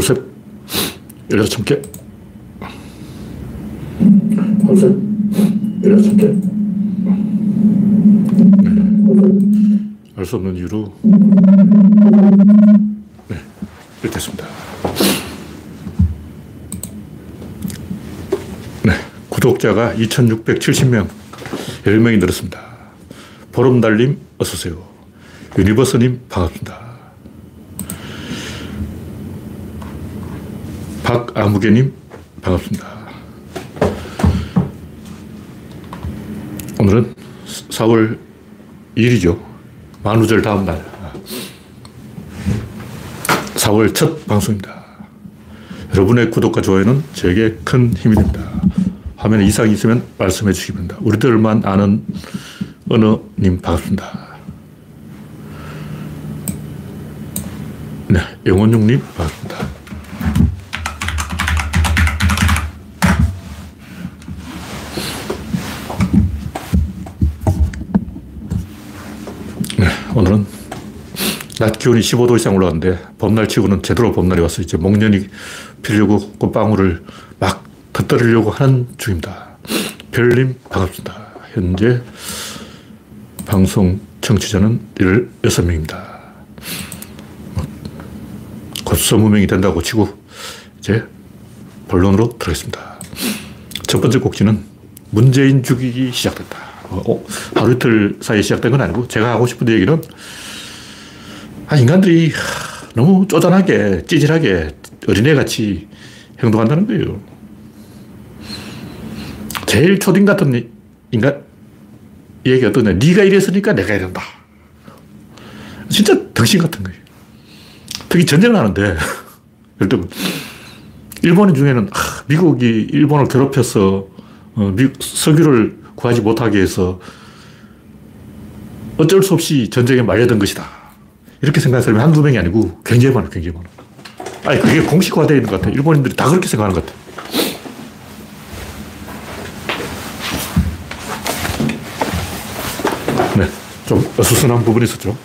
둘, 셋. 열여섯 개. 둘, 셋. 열여섯 개. 알 수 없는 이유로. 네, 이렇게 됐습니다. 네, 구독자가 2670명, 10명이 늘었습니다. 보름달님, 어서오세요. 유니버스님, 반갑습니다. 박아무개님, 반갑습니다. 오늘은 4월 2일이죠. 만우절 다음 날. 4월 첫 방송입니다. 여러분의 구독과 좋아요는 저에게 큰 힘이 됩니다. 화면에 이상이 있으면 말씀해 주시기 바랍니다. 우리들만 아는 언어님 반갑습니다. 네, 영원용님 반갑습니다. 오늘은 낮 기온이 15도 이상 올라갔는데 봄날 치고는 제대로 봄날이 왔어요. 이제 목련이 피려고 꽃방울을 막 터뜨리려고 하는 중입니다. 별님 반갑습니다. 현재 방송 청취자는 16명입니다. 곧 20명이 된다고 치고 이제 본론으로 들어가겠습니다. 첫 번째 곡지는 문재인 죽이기 시작됐다. 어, 하루 이틀 사이에 시작된 건 아니고 제가 하고 싶은 얘기는 아, 인간들이 너무 쪼잔하게 찌질하게 어린애같이 행동한다는 거예요. 제일 초딩 같은 인간 얘기 어떤 애 네가 이랬으니까 내가 이런다. 진짜 덕신 같은 거예요. 특히 전쟁을 하는데 예를 들면 일본인 중에는 아, 미국이 일본을 괴롭혀서 어, 석유를 구하지 못하게 해서 어쩔 수 없이 전쟁에 말려든 것이다. 이렇게 생각하는 사람이 한두 명이 아니고 굉장히 많아, 굉장히 많아. 아니, 그게 공식화되어 있는 것 같아. 일본인들이 다 그렇게 생각하는 것 같아. 네. 좀 어수선한 부분이 있었죠.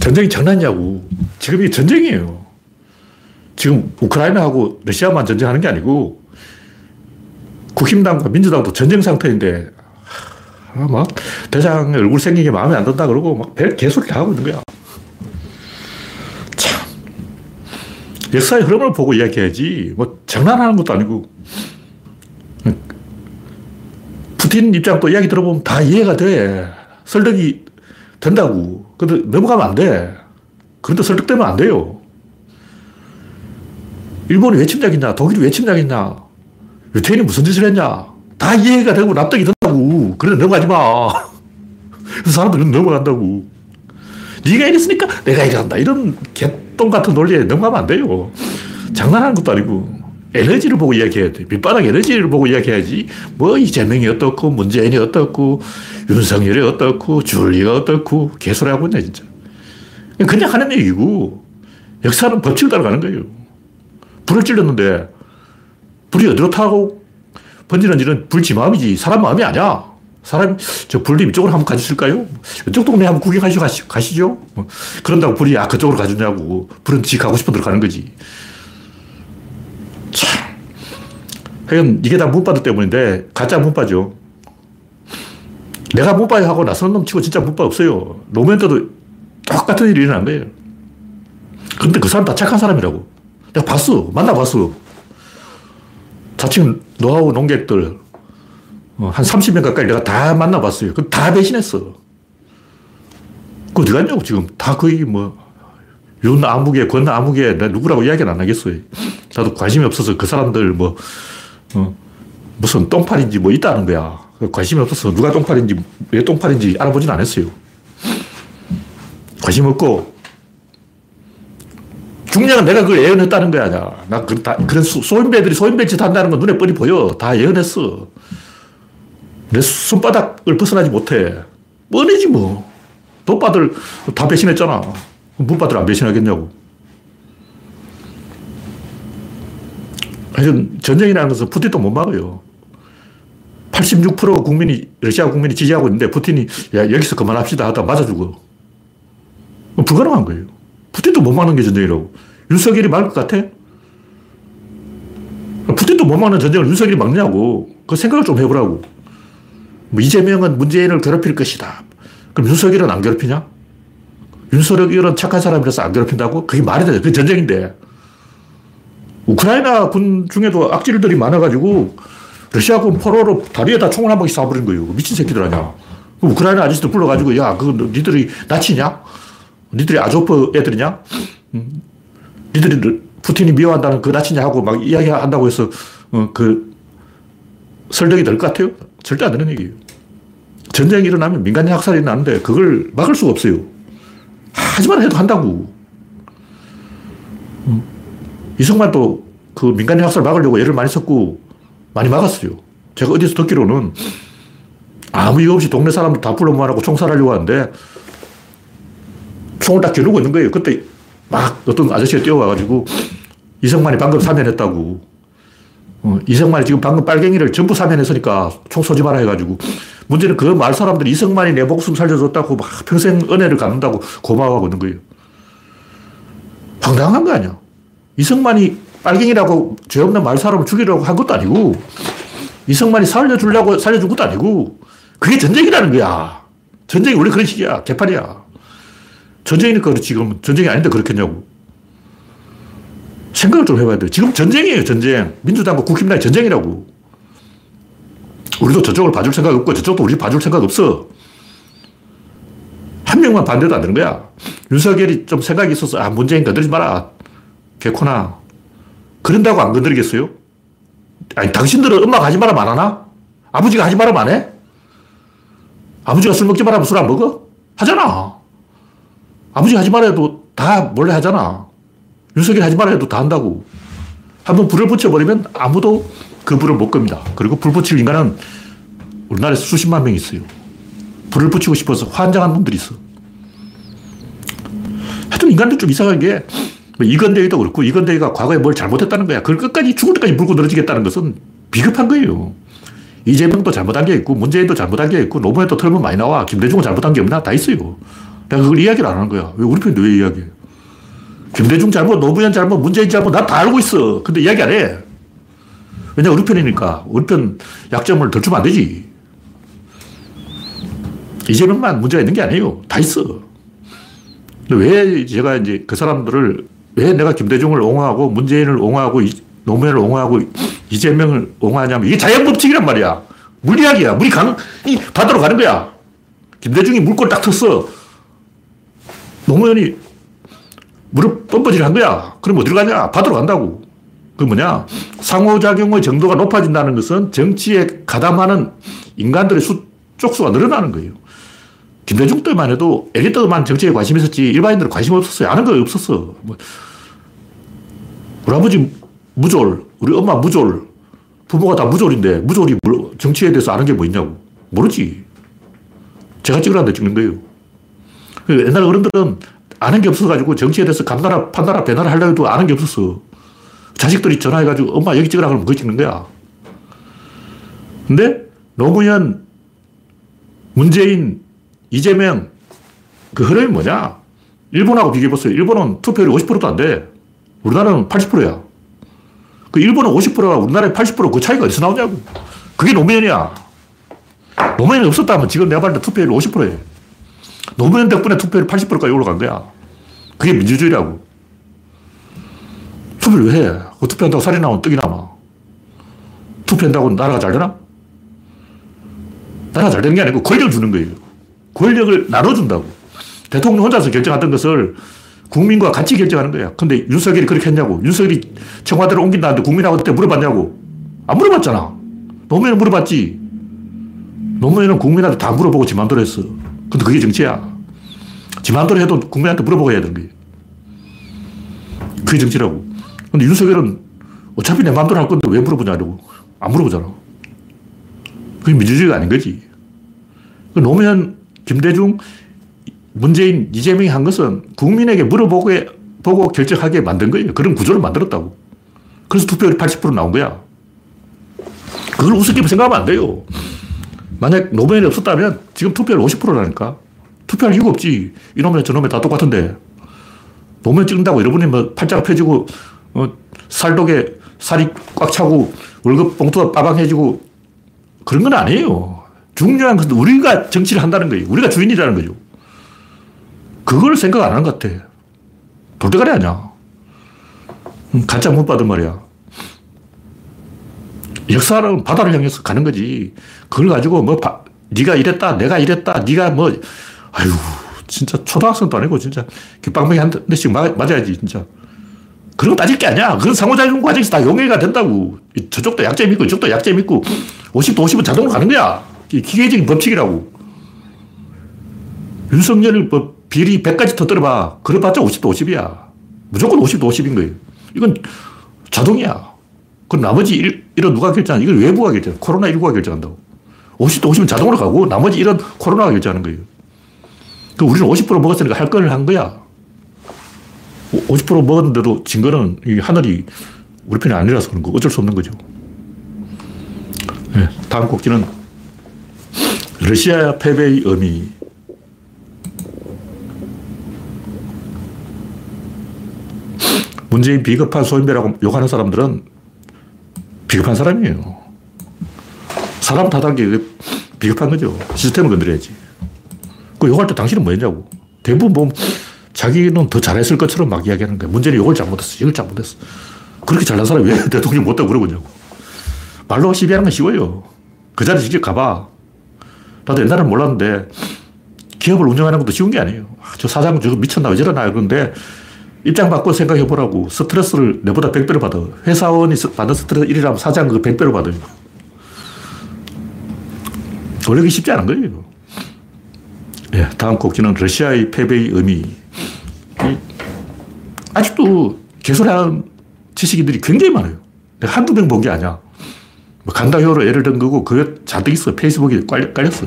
전쟁이 장난이냐고. 지금 이게 전쟁이에요. 지금 우크라이나하고 러시아만 전쟁하는 게 아니고 국힘당과 민주당도 전쟁 상태인데, 아, 막, 대장의 얼굴 생긴 게 마음에 안 든다 그러고, 막, 개소리 다 하고 있는 거야. 참. 역사의 흐름을 보고 이야기해야지, 뭐, 장난하는 것도 아니고, 푸틴 입장도 이야기 들어보면 다 이해가 돼. 설득이 된다고. 근데 넘어가면 안 돼. 그런데 설득되면 안 돼요. 일본이 왜 침략했냐? 독일이 왜 침략했냐? 유태인이 무슨 짓을 했냐? 다 이해가 되고 납득이 된다고. 그래 넘어가지 마. 그 사람들은 넘어간다고. 네가 이랬으니까 내가 이래한다. 이런 개똥 같은 논리에 넘어가면 안 돼요. 장난하는 것도 아니고. 에너지를 보고 이야기해야 돼. 밑바닥 에너지를 보고 이야기해야지. 뭐 이재명이 어떻고, 문재인이 어떻고, 윤석열이 어떻고, 줄리가 어떻고, 개소리 하고 있네, 진짜. 그냥 하는 얘기고, 역사는 법칙을 따라가는 거예요. 불을 찔렀는데, 불이 어디로 타고 번지는 일은 불지 마음이지 사람 마음이 아니야. 사람, 저 불님 이쪽으로 한번 가주실까요? 이쪽 동네 한번 구경하시고 가시, 가시죠? 뭐, 그런다고 불이 아, 그쪽으로 가주냐고. 불은 지 가고 싶은 데로 가는 거지. 참. 하여간 이게 다 문바들 때문인데, 가짜 문바죠. 내가 문바 하고 나서는 놈 치고 진짜 문바 없어요. 노무현 때도 똑같은 일이 일어난 거예요. 근데 그 사람 다 착한 사람이라고. 내가 봤어. 만나봤어. 자칭 노하우 농객들 어, 한 30명 가까이 내가 다 만나봤어요. 다 배신했어. 그 어디 갔냐고 지금 다 거의 뭐 윤 아무개, 권 아무개 누구라고 이야기는 안 하겠어요. 나도 관심이 없어서 그 사람들 뭐 어, 무슨 똥팔인지 뭐 있다는 거야. 관심이 없어서 누가 똥팔인지 왜 똥팔인지 알아보진 않았어요. 관심 없고 중요한 내가 그걸 예언했다는 거야. 나 그, 다, 그런 소인배들이 소인배 짓 한다는 건 눈에 뻔히 보여. 다 예언했어. 내 손바닥을 벗어나지 못해. 뻔해지 뭐. 돈바들 다 배신했잖아. 문바들 안 배신하겠냐고. 하여튼 전쟁이라는 것은 푸틴도 못 막아요. 86% 국민이, 러시아 국민이 지지하고 있는데 푸틴이 야, 여기서 그만합시다 하다 맞아 죽어. 불가능한 거예요. 푸틴도 못 막는 게 전쟁이라고. 윤석열이 막을 것 같아? 푸틴도 못 막는 전쟁을 윤석열이 막냐고. 그 생각을 좀 해보라고. 뭐 이재명은 문재인을 괴롭힐 것이다. 그럼 윤석열은 안 괴롭히냐? 윤석열은 착한 사람이라서 안 괴롭힌다고? 그게 말이 돼. 그게 전쟁인데. 우크라이나 군 중에도 악질들이 많아가지고 러시아군 포로로 다리에다 총을 한 방씩 쏴버린 거예요. 미친 새끼들 아니야. 우크라이나 아저씨들 불러가지고 야, 그거 니들이 나치냐? 니들이 아조프 애들이냐? 음. 니들이 푸틴이 미워한다는 그 나치냐 하고 막 이야기한다고 해서 어, 그 설득이 될 것 같아요? 절대 안 되는 얘기예요. 전쟁이 일어나면 민간인 학살이 나는데 그걸 막을 수가 없어요. 하지만 해도 한다고. 음. 이승만도 그 민간인 학살 막으려고 애를 많이 썼고 많이 막았어요. 제가 어디서 듣기로는 아무 이유 없이 동네 사람들 다 불러 모아놓고 총살하려고 하는데 총을 딱 겨누고 있는 거예요. 그때 막 어떤 아저씨가 뛰어와가지고 이승만이 방금 사면했다고. 어, 이승만이 지금 방금 빨갱이를 전부 사면했으니까 총 쏘지 마라 해가지고 문제는 그말 사람들이 이승만이 내 목숨 살려줬다고 막 평생 은혜를 갚는다고 고마워하고 있는 거예요. 황당한 거 아니야. 이승만이 빨갱이라고 죄 없는 말 사람을 죽이려고 한 것도 아니고 이승만이 살려주려고 살려준 것도 아니고 그게 전쟁이라는 거야. 전쟁이 원래 그런 식이야. 개판이야. 전쟁이니까. 그럼 전쟁이 아닌데 그렇겠냐고. 생각을 좀 해봐야 돼. 지금 전쟁이에요, 전쟁. 민주당과 국힘당이 전쟁이라고. 우리도 저쪽을 봐줄 생각 없고 저쪽도 우리 봐줄 생각 없어. 한 명만 반대도 안 되는 거야. 윤석열이 좀 생각이 있어서, 아, 문재인 건드리지 마라. 개코나. 그런다고 안 건드리겠어요? 아니, 당신들은 엄마가 하지 마라 말하나? 아버지가 하지 마라 안 해? 아버지가 술 먹지 말라면 술 안 먹어? 하잖아. 아버지 하지 말아 해도 다 몰래 하잖아. 윤석열 하지 말아 해도 다 한다고. 한번 불을 붙여버리면 아무도 그 불을 못 겁니다. 그리고 불 붙일 인간은 우리나라에 수십만 명 있어요. 불을 붙이고 싶어서 환장한 놈들이 있어. 하여튼 인간들 좀 이상한 게뭐 이건대위도 그렇고 이건대위가 과거에 뭘 잘못했다는 거야. 그걸 끝까지 죽을 때까지 물고 늘어지겠다는 것은 비겁한 거예요. 이재명도 잘못한 게 있고 문재인도 잘못한 게 있고 노무현도 털면 많이 나와. 김대중은 잘못한 게 없나? 다 있어요. 내가 그걸 이야기를 안 하는 거야. 왜 우리 편인데 왜 이야기해? 김대중 잘못, 노무현 잘못, 문재인 잘못, 난다 알고 있어. 근데 이야기 안 해. 왜냐, 우리 편이니까. 우리 편 약점을 덜 주면 안 되지. 이재명만 문제가 있는 게 아니에요. 다 있어. 근데 왜 제가 이제 그 사람들을, 왜 내가 김대중을 옹호하고, 문재인을 옹호하고, 노무현을 옹호하고, 이재명을 옹호하냐면, 이게 자연법칙이란 말이야. 물리학이야. 물이 강, 이 바다로 가는 거야. 김대중이 물꼬를 딱 텄어. 노무현이 무릎 뻔뻔질 한 거야. 그럼 어디로 가냐? 받으러 간다고. 그 뭐냐? 상호작용의 정도가 높아진다는 것은 정치에 가담하는 인간들의 수, 쪽수가 늘어나는 거예요. 김대중 때만 해도 엘리트만 정치에 관심 있었지 일반인들은 관심 없었어요. 아는 거 없었어. 뭐, 우리 아버지 무졸, 우리 엄마 무졸, 부모가 다 무졸인데 무졸이 정치에 대해서 아는 게 뭐 있냐고. 모르지. 제가 찍으라는데 찍는 거예요. 그 옛날 어른들은 아는 게 없어가지고 정치에 대해서 감나라, 판나라, 배나라 하려고 해도 아는 게 없었어. 자식들이 전화해가지고 엄마 여기 찍으라 그러면 그거 찍는 거야. 근데 노무현, 문재인, 이재명 그 흐름이 뭐냐? 일본하고 비교해보세요. 일본은 투표율이 50%도 안 돼. 우리나라는 80%야. 그 일본은 50%가 우리나라의 80%그 차이가 어디서 나오냐고. 그게 노무현이야. 노무현이 없었다면 지금 내가 봤을 때 투표율 50%예요. 노무현 덕분에 투표율 80%까지 올라간 거야. 그게 민주주의라고. 투표를 왜 해? 그 투표한다고 살이 나면 떡이 남아. 투표한다고 나라가 잘 되나? 나라가 잘 되는 게 아니고 권력을 주는 거예요. 권력을 나눠준다고. 대통령 혼자서 결정하던 것을 국민과 같이 결정하는 거야. 근데 윤석열이 그렇게 했냐고. 윤석열이 청와대를 옮긴다는데 국민하고 그때 물어봤냐고. 안 물어봤잖아. 노무현은 물어봤지. 노무현은 국민한테 다 물어보고 지 맘대로 했어. 근데 그게 정치야. 지 맘대로 해도 국민한테 물어보고 해야 되는 거예요. 그게 정치라고. 근데 윤석열은 어차피 내 맘대로 할 건데 왜 물어보냐고. 안 물어보잖아. 그게 민주주의가 아닌 거지. 그 노무현, 김대중, 문재인, 이재명이 한 것은 국민에게 물어보고 보고 결정하게 만든 거예요. 그런 구조를 만들었다고. 그래서 투표율이 80% 나온 거야. 그걸 우습게 생각하면 안 돼요. 만약 노무현이 없었다면 지금 투표율 50%라니까. 투표할 이유가 없지. 이놈의 저놈의 다 똑같은데. 노면 찍는다고 여러분이 뭐 팔자가 펴지고, 어, 살독에 살이 꽉 차고 월급 봉투가 빠방해지고 그런 건 아니에요. 중요한 것은 우리가 정치를 한다는 거예요. 우리가 주인이라는 거죠. 그걸 생각 안 하는 것 같아. 돌대가리 아니야. 음, 가짜 문바든 말이야. 역사는 바다를 향해서 가는 거지. 그걸 가지고 뭐 바, 네가 이랬다, 내가 이랬다, 네가 뭐 아유 진짜 초등학생도 아니고 진짜 깃방망이 한 대씩 맞, 맞아야지 진짜. 그런 거 따질 게 아니야. 그건 상호작용 과정에서 다 용해가 된다고. 저쪽도 약점 있고 이쪽도 약점 있고 50도 50은 자동으로 가는 거야. 기계적인 법칙이라고. 윤석열 뭐 비리 100까지 터뜨려봐. 그래봤자 50도 50이야. 무조건 50도 50인 거예요. 이건 자동이야. 그럼 나머지 일, 이런 누가 결정하냐? 이걸 외부가 결정 코로나19가 결정한다고. 50도 50은 자동으로 가고 나머지 이런 코로나가 결정하는 거예요. 그 우리는 50% 먹었으니까 할걸한 거야. 50% 먹었는데도 증거는 이 하늘이 우리 편이 아니라서 그런 거 어쩔 수 없는 거죠. 네, 다음 곡지는 러시아 패배의 의미. 문재인 비겁한 소인배라고 욕하는 사람들은 비겁한 사람이에요. 사람 탓한 게 비겁한 거죠. 시스템을 건드려야지. 그 욕할 때 당신은 뭐 했냐고. 대부분 보면 자기는 더 잘했을 것처럼 막 이야기하는 거야. 문제는 이걸 잘못했어. 이걸 잘못했어. 그렇게 잘난 사람이 왜 대통령 못다고 그러냐고. 말로 시비하는 건 쉬워요. 그 자리에 직접 가봐. 나도 옛날에는 몰랐는데 기업을 운영하는 것도 쉬운 게 아니에요. 아, 저 사장 저거 미쳤나 왜 저러나 그런데 입장 바꿔 생각해 보라고. 스트레스를 내보다 100배로 받아. 회사원이 받는 스트레스 1이라면 사장 그 100배로 받아요. 원래 그 쉽지 않은 거예요. 예, 다음 곡지는 러시아의 패배의 의미. 아직도 개소리하는 지식인들이 굉장히 많아요. 내가 한두 명 본 게 아니야. 뭐 간다효로 예를 든 거고, 그게 잔뜩 있어. 페이스북에 깔렸어.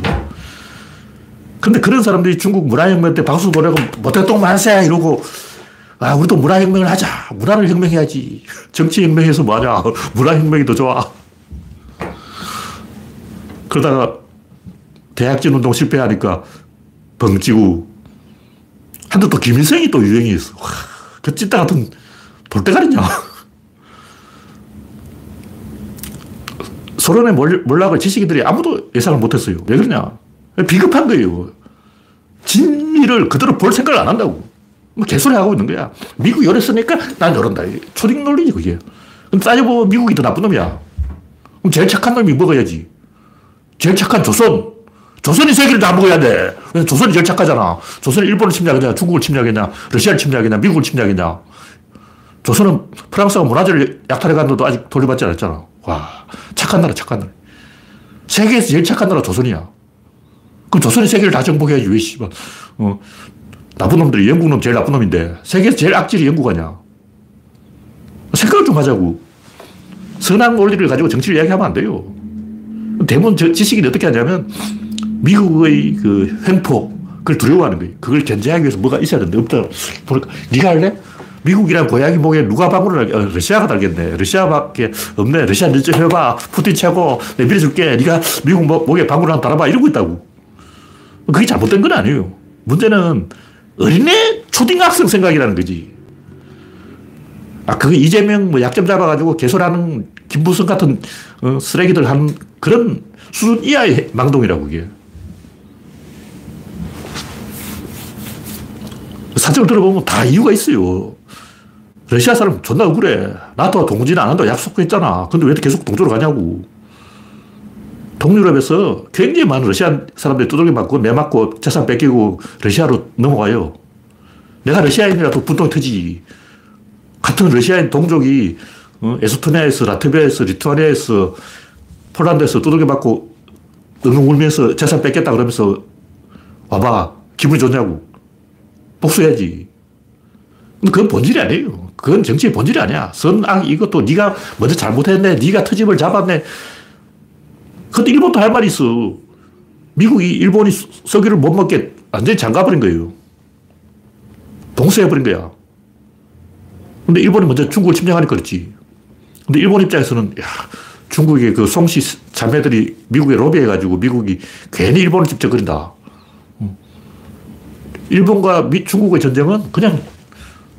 근데 그런 사람들이 중국 문화혁명 때 박수 보내고, 모태똥 만세! 이러고, 아, 우리도 문화혁명을 하자. 문화를 혁명해야지. 정치혁명해서 뭐하냐. 문화혁명이 더 좋아. 그러다가 대학진 운동 실패하니까 벙찌고, 한데 또 김일성이 또 유행이었어. 와, 그 찐따 같은 돌대가리냐. 소련의 몰락을 지식인들이 아무도 예상을 못했어요. 왜 그러냐. 비겁한 거예요. 진리를 그대로 볼 생각을 안 한다고. 뭐 개소리 하고 있는 거야. 미국이 이랬으니까 난 이런다. 초딩 논리지, 그게. 그럼 따져보면 미국이 더 나쁜 놈이야. 그럼 제일 착한 놈이 먹어야지. 제일 착한 조선. 조선이 세계를 다 먹어야 돼. 조선이 제일 착하잖아. 조선이 일본을 침략했냐, 중국을 침략했냐, 러시아를 침략했냐, 미국을 침략했냐. 조선은 프랑스가 문화재를 약탈해 갔는데도 아직 돌려받지 않았잖아. 와, 착한 나라, 착한 나라. 세계에서 제일 착한 나라 조선이야. 그럼 조선이 세계를 다 정복해야지, 왜, 씨발. 어, 나쁜 놈들이 영국 놈 제일 나쁜 놈인데, 세계에서 제일 악질이 영국 아니야. 생각을 좀 하자고. 선악 논리를 가지고 정치를 이야기하면 안 돼요. 대부분 지식인이 어떻게 하냐면, 미국의 그 횡포, 그걸 두려워하는 거예요. 그걸 견제하기 위해서 뭐가 있어야 되는데, 없다. 보니까, 네가 할래? 미국이란 고양이 목에 누가 방문을 하게, 어, 러시아가 달겠네. 러시아밖에 없네. 러시아 너좀 해봐. 푸틴 최고. 내 밀어줄게. 네가 미국 목에 방문을 한 달아봐. 이러고 있다고. 그게 잘못된 건 아니에요. 문제는 어린애 초등학생 생각이라는 거지. 아, 그게 이재명 뭐 약점 잡아가지고 개소리하는 김부성 같은 어, 쓰레기들 하는 그런 수준 이하의 망동이라고, 그게. 사정을 들어보면 다 이유가 있어요. 러시아 사람 존나 억울해. 나토와 동진 안 한다고 약속했잖아. 근데 왜 계속 동조로 가냐고. 동유럽에서 굉장히 많은 러시아 사람들이 두들겨 맞고 내맞고 재산 뺏기고 러시아로 넘어가요. 내가 러시아인이라도 분통이 터지지. 같은 러시아인 동족이 어? 에스토니아에서, 라트비아에서, 리투아니아에서, 폴란드에서 두들겨 맞고 엉엉 울면서 재산 뺏겠다 그러면서 와봐. 기분이 좋냐고. 복수해야지. 그건 본질이 아니에요. 그건 정치의 본질이 아니야. 선악 이것도 네가 먼저 잘못했네. 네가 트집을 잡았네. 근데 일본도 할 말이 있어. 미국이 일본이 석유를 못 먹게 완전히 잠가버린 거예요. 동수해버린 거야. 근데 일본이 먼저 중국을 침략하니까 그렇지. 근데 일본 입장에서는, 야, 중국의 그 송씨 자매들이 미국에 로비해가지고 미국이 괜히 일본을 집적거린다. 일본과 미, 중국의 전쟁은 그냥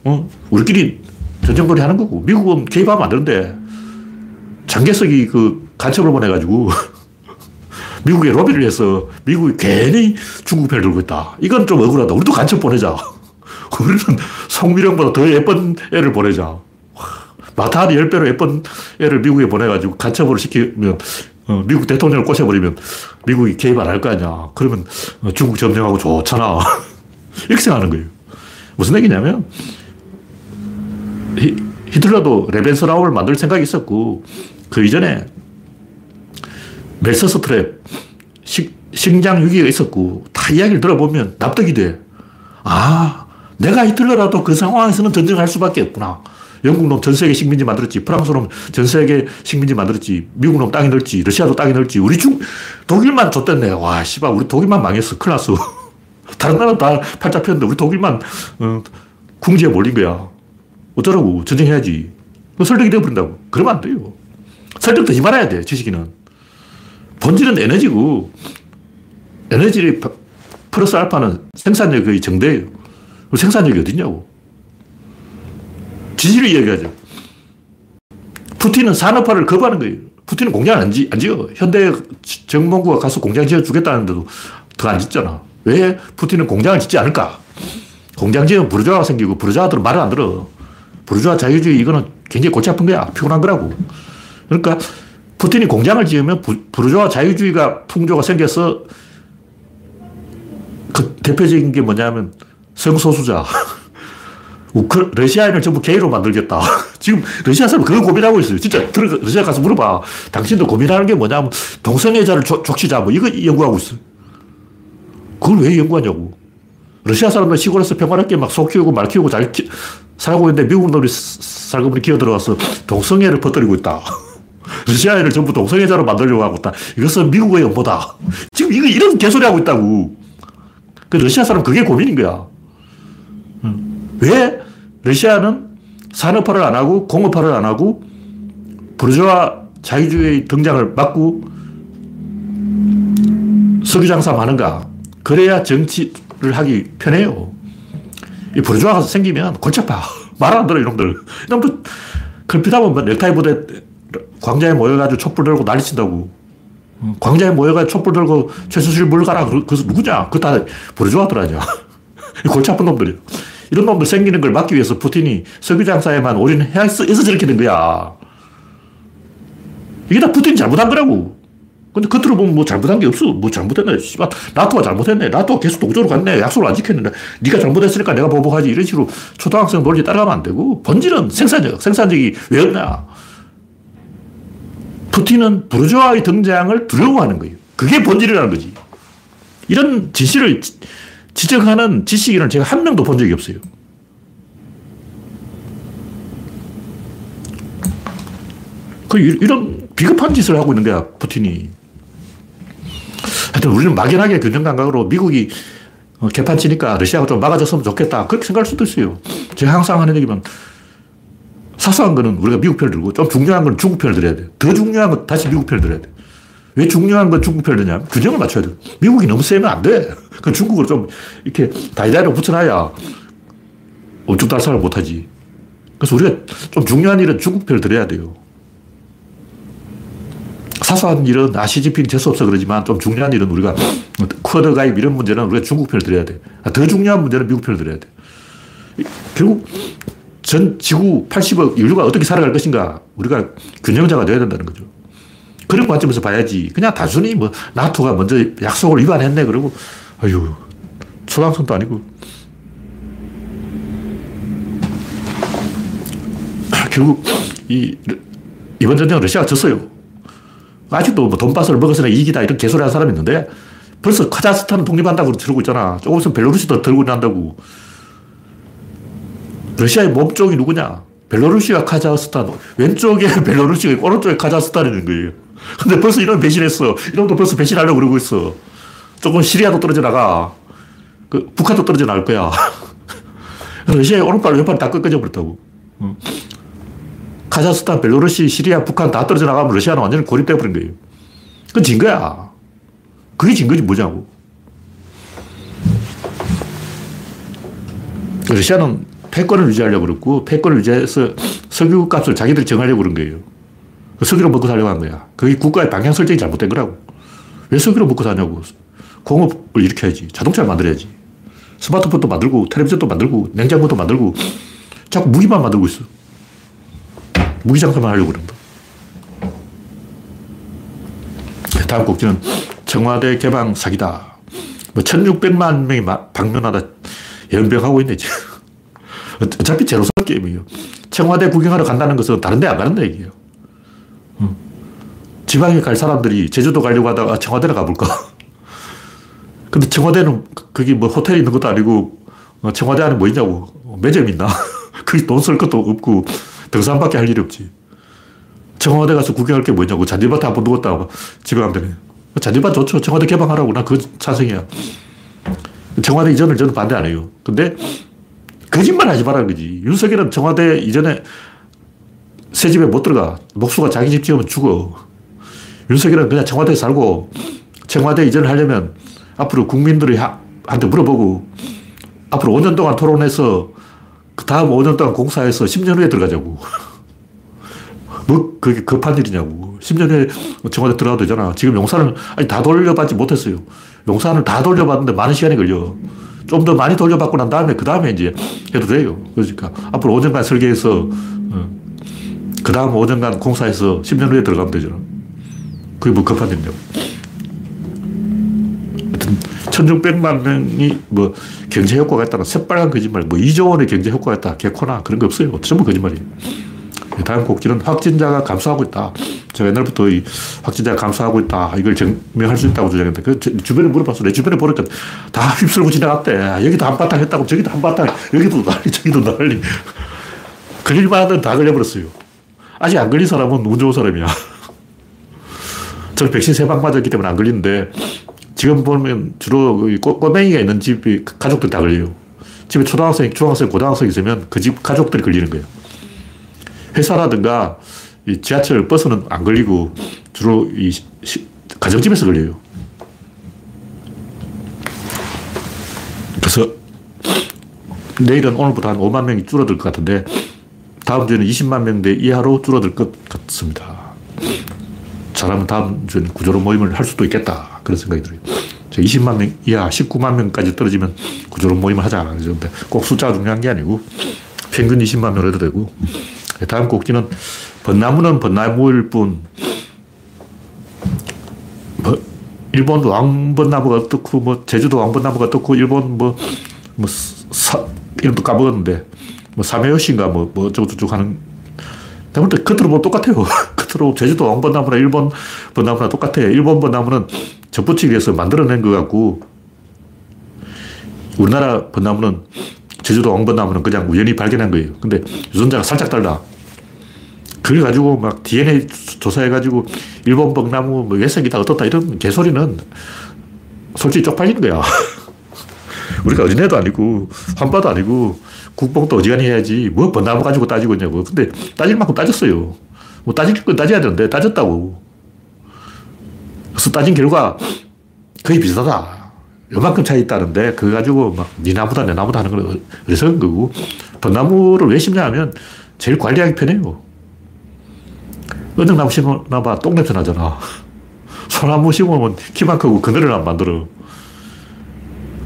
어? 우리끼리 전쟁놀이 하는 거고. 미국은 개입하면 안 되는데, 장개석이 그 간첩을 보내가지고, 미국에 로비를 해서 미국이 괜히 중국 편을 들고 있다. 이건 좀 억울하다. 우리도 간첩 보내자. 우리는 성미령보다 더 예쁜 애를 보내자. 마타리 10배로 예쁜 애를 미국에 보내가지고 간첩으로 시키면 어, 미국 대통령을 꼬셔버리면 미국이 개입 안 할 거 아니야. 그러면 어, 중국 점령하고 좋잖아. 이렇게 생각하는 거예요. 무슨 얘기냐면 히, 히틀러도 레벤스라움을 만들 생각이 있었고 그 이전에 멜서스 트랩, 식, 식량 위기가 있었고 다 이야기를 들어보면 납득이 돼. 아, 내가 히틀러라도 그 상황에서는 전쟁할 수밖에 없구나. 영국 놈 전 세계 식민지 만들었지. 프랑스 놈 전 세계 식민지 만들었지. 미국 놈 땅이 넓지. 러시아도 땅이 넓지. 우리 중, 독일만 줬댔네. 와, 씨발, 우리 독일만 망했어. 큰일 났어. 다른 나라는 다 팔자 폈는데 우리 독일만, 어, 궁지에 몰린 거야. 어쩌라고. 전쟁해야지. 설득이 되어버린다고. 그러면 안 돼요. 설득도 힘 알아야 돼, 지식인은. 본질은 에너지고, 에너지 플러스 알파는 생산력이 거의 정대예요. 생산력이 어딨냐고. 지지를 이야기하죠. 푸틴은 산업화를 거부하는 거예요. 푸틴은 공장 안, 지, 안 지어. 현대 정몽구가 가서 공장 지어 주겠다는데도 더 안 짓잖아. 왜 푸틴은 공장을 짓지 않을까? 공장 지으면 부르주아가 생기고 부르주아들은 말을 안 들어. 부르주아 자유주의 이거는 굉장히 골치 아픈 거야. 피곤한 거라고. 그러니까 푸틴이 공장을 지으면 부, 부르주아 자유주의가 풍조가 생겨서 그 대표적인 게 뭐냐면 성소수자. 우크, 러시아인을 전부 게이로 만들겠다. 지금 러시아 사람 그거 고민하고 있어요. 진짜 들어 러시아 가서 물어봐. 당신도 고민하는 게 뭐냐면 동성애자를 족치자 뭐 이거 연구하고 있어. 그걸 왜 연구하냐고. 러시아 사람들 시골에서 평화롭게 막 소 키우고 말 키우고 잘 키, 살고 있는데 미국 놈이 살고보니 기어 들어와서 동성애를 퍼뜨리고 있다. 러시아인을 전부 동성애자로 만들려고 하고 있다. 이것은 미국의 연보다. 지금 이거 이런 개소리 하고 있다고. 그 러시아 사람 그게 고민인 거야. 왜 러시아는 산업화를 안 하고 공업화를 안 하고 부르주아 자유주의 등장을 막고 석유 장사하는가? 그래야 정치를 하기 편해요. 이 부르주아가 생기면 골치 아파. 말 안 들어, 이놈들. 이놈들 걸핏하면 넥타이 부대 광장에 모여가지고 촛불 들고 난리 친다고. 광장에 모여가지고 촛불 들고 최수실 물 가라. 그래서 누구냐? 그거 다 부르주아들 아니야. 골치 아픈 놈들이야. 이런 놈들 생기는 걸 막기 위해서 푸틴이 석유 장사에만 올인해서 저렇게 된 거야. 이게 다 푸틴이 잘못한 거라고. 근데 겉으로 보면 뭐 잘못한 게 없어. 뭐 잘못했네. 씨발, 나토가 잘못했네. 나토가 계속 동조로 갔네. 약속을 안 지켰네. 네가 잘못했으니까 내가 보복하지. 이런 식으로 초등학생 논리 따라가면 안 되고, 본질은 생산력. 생산력이 왜 없냐. 푸틴은 부르주아의 등장을 두려워하는 거예요. 그게 본질이라는 거지. 이런 진실을 지적하는 지식인을 제가 한 명도 본 적이 없어요. 그 이런 비겁한 짓을 하고 있는 거야, 푸틴이. 하여튼 우리는 막연하게 균형 감각으로 미국이 어, 개판 치니까 러시아가 좀 막아줬으면 좋겠다. 그렇게 생각할 수도 있어요. 제가 항상 하는 얘기면 사소한 거는 우리가 미국 편을 들고 좀 중요한 건 중국 편을 들어야 돼. 더 중요한 건 다시 미국 편을 들어야 돼. 왜 중요한 건 중국 편을 드냐? 균형을 맞춰야 돼. 미국이 너무 세면 안 돼. 그 중국을 좀 이렇게 다이다이로 붙여놔야 엄청 달성을 못하지. 그래서 우리가 좀 중요한 일은 중국 편을 들어야 돼요. 사소한 일은 아, 시진핑 재수 없어 그러지만 좀 중요한 일은 우리가 쿼드 가입 이런 문제는 우리가 중국 편을 들어야 돼. 아, 더 중요한 문제는 미국 편을 들어야 돼. 결국 전 지구 80억 인류가 어떻게 살아갈 것인가 우리가 균형자가 되어야 된다는 거죠. 그런 관점에서 봐야지. 그냥 단순히 뭐 나토가 먼저 약속을 위반했네 그러고 아유 초등학생도 아니고 결국 이 이번 전쟁은 러시아가 졌어요. 아직도 뭐 돈바스를 먹어서는 이기다 이런 개소리 하는 사람이 있는데 벌써 카자흐스탄은 독립한다고 그러고 있잖아. 조금 있으면 벨로루시도 들고 난다고. 러시아의 몸쪽이 누구냐? 벨로루시와 카자흐스탄. 왼쪽에 벨로루시가 있고 오른쪽에 카자흐스탄이는 거예요. 근데 벌써 이런 배신했어. 이런도 벌써 배신하려고 그러고 있어. 조금 시리아도 떨어져 나가. 그 북한도 떨어져 나갈 거야. 러시아의 오른발, 왼발 다 꺾어져 버렸다고. 카자흐스탄, 벨로루시, 시리아, 북한 다 떨어져 나가면 러시아는 완전히 고립돼 버린 거예요. 그건 진 거야. 그게 진 거지 뭐냐고. 러시아는 패권을 유지하려고 그랬고, 패권을 유지해서 석유 값을 자기들이 정하려고 그런 거예요. 그 석유로 먹고 살려고 한 거야. 그게 국가의 방향 설정이 잘못된 거라고. 왜 석유로 먹고 사냐고. 공업을 일으켜야지. 자동차를 만들어야지. 스마트폰도 만들고, 텔레비전도 만들고, 냉장고도 만들고, 자꾸 무기만 만들고 있어. 무기 장사만 하려고 그런다. 다음 곡지는 청와대 개방 사기다. 뭐 1600만 명이 방문하다 연병하고 있네, 지금. 어차피 제로섬 게임이에요. 청와대 구경하러 간다는 것은 다른 데 안 가는 얘기예요. 지방에 갈 사람들이 제주도 가려고 하다가 청와대로 가볼까? 근데 청와대는 거기 뭐 호텔이 있는 것도 아니고 어, 청와대 안에 뭐 있냐고. 매점 있나? 거기 돈 쓸 것도 없고 등산밖에 할 일이 없지. 청와대 가서 구경할 게 뭐냐고. 잔디밭에 한번 누웠다 집에 가면 되네. 잔디밭 좋죠. 청와대 개방하라고. 나 그 찬성이야. 청와대 이전을 저는 반대 안 해요. 근데 거짓말 하지 말라는 거지. 윤석열은 청와대 이전에 새 집에 못 들어가. 목수가 자기 집 지으면 죽어. 윤석열은 그냥 청와대에 살고 청와대 이전을 하려면 앞으로 국민들이 한테 물어보고 앞으로 5년 동안 토론해서 그 다음 5년 동안 공사해서 10년 후에 들어가자고. 뭐 그게 급한 일이냐고. 10년 후에 청와대 들어가도 되잖아. 지금 용산을 아니 다 돌려받지 못했어요. 용산을 다 돌려받는데 많은 시간이 걸려. 좀 더 많이 돌려받고 난 다음에 그 다음에 이제 해도 돼요. 그러니까 앞으로 5년간 설계해서 어, 그 다음 5년간 공사해서 10년 후에 들어가면 되잖아. 그게 뭐 급한 일이냐고. 하여튼 1600만 명이 뭐 경제 효과가 있다는 새빨간 거짓말, 뭐 2조 원의 경제 효과가 있다. 개코나 그런 거 없어요. 전부 거짓말이에요. 다음 곡지는 확진자가 감소하고 있다. 제가 옛날부터 이 확진자가 감소하고 있다. 이걸 증명할 수 있다고 주장했는데, 그 주변에 물어봤어. 내 주변에 보니까 다 휩쓸고 지나갔대. 여기도 한바탕 했다고, 저기도 한바탕, 여기도 난리, 저기도 난리. 걸릴만한 다 걸려버렸어요. 아직 안 걸린 사람은 운 좋은 사람이야. 저는 백신 세 방 맞았기 때문에 안 걸리는데, 지금 보면 주로 꼬 맹이가 있는 집이 가족들 다 걸려요. 집에 초등학생, 중학생, 고등학생 있으면 그 집 가족들이 걸리는 거예요. 회사라든가 이 지하철, 버스는 안 걸리고 주로 이 시, 가정집에서 걸려요. 그래서 내일은 오늘부터 한 5만 명이 줄어들 것 같은데 다음 주에는 20만 명대 이하로 줄어들 것 같습니다. 잘하면 다음 주에는 구조론 모임을 할 수도 있겠다. 그런 생각이 들어요. 20만 명 이하 19만 명까지 떨어지면 구조론 모임을 하자. 그런데 꼭 숫자가 중요한 게 아니고 평균 20만 명을 해도 되고 다음 곡지는 벚나무는 벚나무일 뿐 뭐, 일본 왕벚나무가 어떻고 뭐 제주도 왕벚나무가 어떻고 일본 뭐, 뭐 사, 이름도 까먹었는데 뭐 사메요시인가 뭐, 뭐 어쩌고저쩌고 하는 내가 겉으로 보면 똑같아요. 겉으로 제주도 왕벚나무나 일본 벚나무나 똑같아. 일본 벚나무는 접붙이기 위해서 만들어낸 것 같고 우리나라 벚나무는 제주도 왕벚나무는 그냥 우연히 발견한 거예요. 근데 유전자가 살짝 달라. 그걸 가지고 막 DNA 조사해가지고 일본 벚나무 뭐 외색이다 어떻다 이런 개소리는 솔직히 쪽팔리는 거야. 우리가 어린애도 아니고 환바도 아니고 국뽕도 어지간히 해야지 뭐 벚나무 가지고 따지고 있냐고. 근데 따질 만큼 따졌어요. 뭐 따질 건 따져야 되는데 따졌다고. 그래서 따진 결과 거의 비슷하다. 요만큼 차이 있다는데, 그거 가지고 막, 니 나무다, 내 나무다 하는 건 어리석은 거고, 벚나무를 왜 심냐 하면, 제일 관리하기 편해요. 은행나무 심어놔봐, 똥냄새 나잖아. 소나무 심으면 키만 크고 그늘을 안 만들어.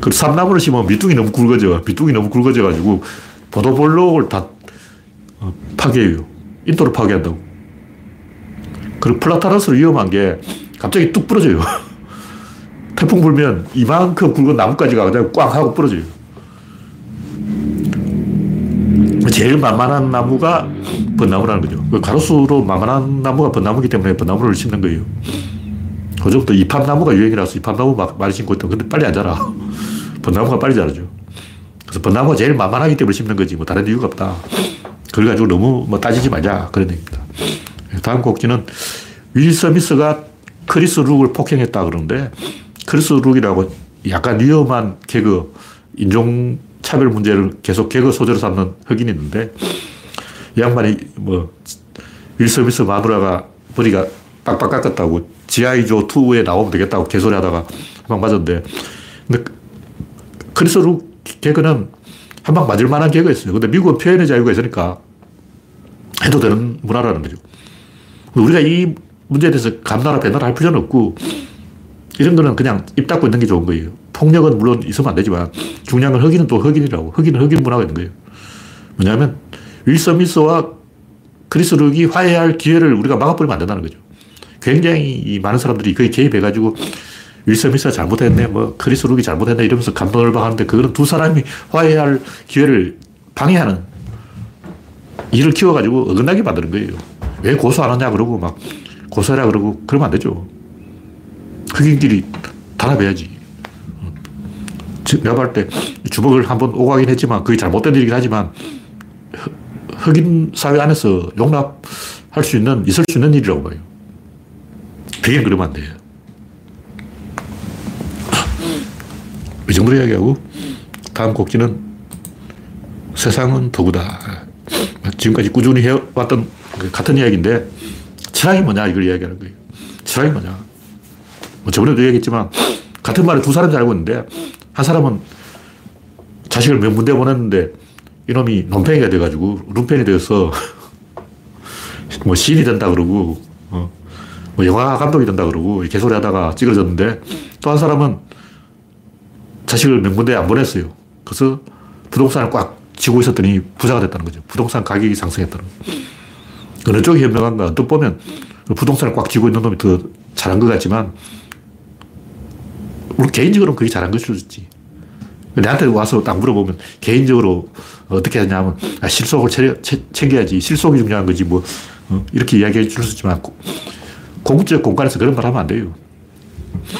그 삼나무를 심으면 밑둥이 너무 굵어져. 밑둥이 너무 굵어져가지고, 보도블록을 다 어, 파괴해요. 인도를 파괴한다고. 그리고 플라타너스 위험한 게, 갑자기 뚝 부러져요. 태풍 불면 이만큼 굵은 나무까지가 그냥 꽝 하고 부러져요. 제일 만만한 나무가 벚나무라는 거죠. 그 가로수로 만만한 나무가 벚나무기 때문에 벚나무를 심는 거예요. 그전부터 이팝나무가 유행이라서 이팝나무 많이 심고 있다. 근데 빨리 안 자라. 벚나무가 빨리 자라죠. 그래서 벚나무가 제일 만만하기 때문에 심는 거지. 뭐 다른 이유가 없다. 그걸 가지고 너무 뭐 따지지 말자. 그런 얘기입니다. 다음 꼭지는 윌 스미스가 크리스 록을 폭행했다 그러는데 크리스 록이라고 약간 위험한 개그, 인종 차별 문제를 계속 개그 소재로 삼는 흑인이 있는데, 이 양반이 뭐, 윌스미스 마누라가 머리가 빡빡 깎았다고, 지아이조 2에 나오면 되겠다고 개소리 하다가 막 맞았는데, 근데 크리스 록 개그는 한 방 맞을 만한 있어요. 근데 미국은 표현의 자유가 있으니까 해도 되는 문화라는 거죠. 우리가 이 문제에 대해서 감 놔라 배 놔라 할 필요는 없고 이런 거는 그냥 입 닫고 있는 게 좋은 거예요. 폭력은 물론 있으면 안 되지만 중요한 건 흑인은 또 흑인이라고. 흑인은 흑인 문화가 있는 거예요. 뭐냐면 윌 스미스와 크리스 록이 화해할 기회를 우리가 막아버리면 안 된다는 거죠. 굉장히 많은 사람들이 거의 개입해가지고 윌 스미스가 잘못했네, 뭐 크리스 록이 잘못했네 이러면서 감동을 받는데 그거는 두 사람이 화해할 기회를 방해하는 일을 키워가지고 어긋나게 만드는 거예요. 왜 고소 안 하냐 그러고 막 고소해라 그러고 그러면 안 되죠. 흑인끼리 단합해야지. 내가 볼때 주먹을 한번 오가긴 했지만 그게 잘못된 일이긴 하지만 흑인 사회 안에서 용납할 수 있는, 있을 수 있는 일이라고 봐요. 백인 그러면 안 돼요. 이 정도로 이야기하고 다음 곡지는 세상은 도구다. 지금까지 꾸준히 해왔던 그 같은 이야기인데 철학이 뭐냐 이걸 이야기하는 거예요. 철학이 뭐냐. 뭐 저번에도 얘기했지만 같은 말을 두 사람이 알고 있는데 한 사람은 자식을 명문대 보냈는데 이놈이 논팽이가 돼가지고 룸펜이 되어서 뭐 시인이 된다 그러고 어, 뭐 영화 감독이 된다 그러고 개소리 하다가 찌그러졌는데 또 한 사람은 자식을 명문대에 안 보냈어요. 그래서 부동산을 꽉 쥐고 있었더니 부자가 됐다는 거죠. 부동산 가격이 상승했다는 거죠. 어느 쪽이 현명한가? 또 보면 부동산을 꽉 쥐고 있는 놈이 더 잘한 것 같지만 우리 개인적으로는 그게 잘한 것일 수 있지. 내한테 와서 딱 물어보면 개인적으로 어떻게 하냐면 아, 실속을 채, 챙겨야지. 실속이 중요한 거지 뭐 어? 이렇게 이야기해 줄 수 있지만 공적 공간에서 그런 말 하면 안 돼요.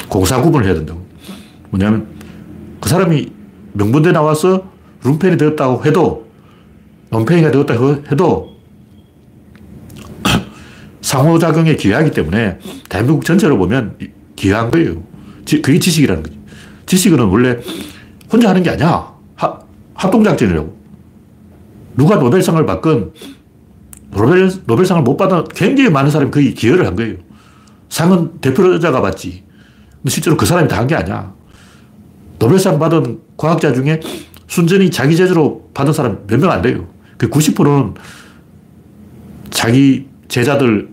공사 구분을 해야 된다고. 뭐냐면 그 사람이 명분대 나와서 룸펜이 되었다고 해도 논팽이가 되었다고 해도 상호작용에 기여하기 때문에 대한민국 전체로 보면 기여한 거예요. 그게 지식이라는 거지. 지식은 원래 혼자 하는 게 아니야. 하, 합동작전이라고. 누가 노벨상을 받건 노벨, 노벨상을 못 받은 굉장히 많은 사람이 거의 기여를 한 거예요. 상은 대표자가 받지. 근데 실제로 그 사람이 다 한 게 아니야. 노벨상 받은 과학자 중에 순전히 자기 제주로 받은 사람 몇 명 안 돼요. 그 90%는 자기 제자들